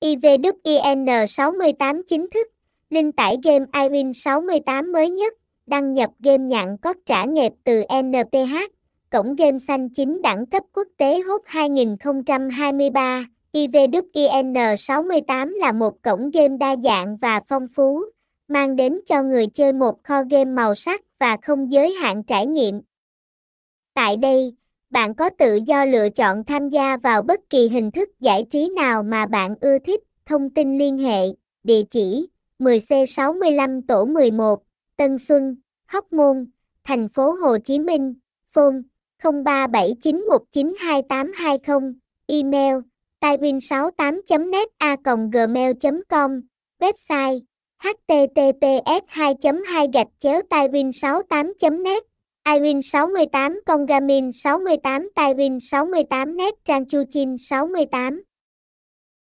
IVWIN68 chính thức, linh tải game iWin 68 mới nhất, đăng nhập game nhạn có trả nghiệp từ NPH, cổng game xanh chính đẳng cấp quốc tế hốt 2023. IVWIN68 là một cổng game đa dạng và phong phú, mang đến cho người chơi một kho game màu sắc và không giới hạn trải nghiệm. Tại đây, bạn có tự do lựa chọn tham gia vào bất kỳ hình thức giải trí nào mà bạn ưa thích. Thông tin liên hệ, địa chỉ 10C65 tổ 11, Tân Xuân, Hóc Môn, thành phố Hồ Chí Minh, phone 0379192820, email taibin68.net a gmail.com, website https 2 2 gạch chéo taibin68.net Irene 68, Kongamin 68, Taiwin 68, Net Trang Chu Chin 68.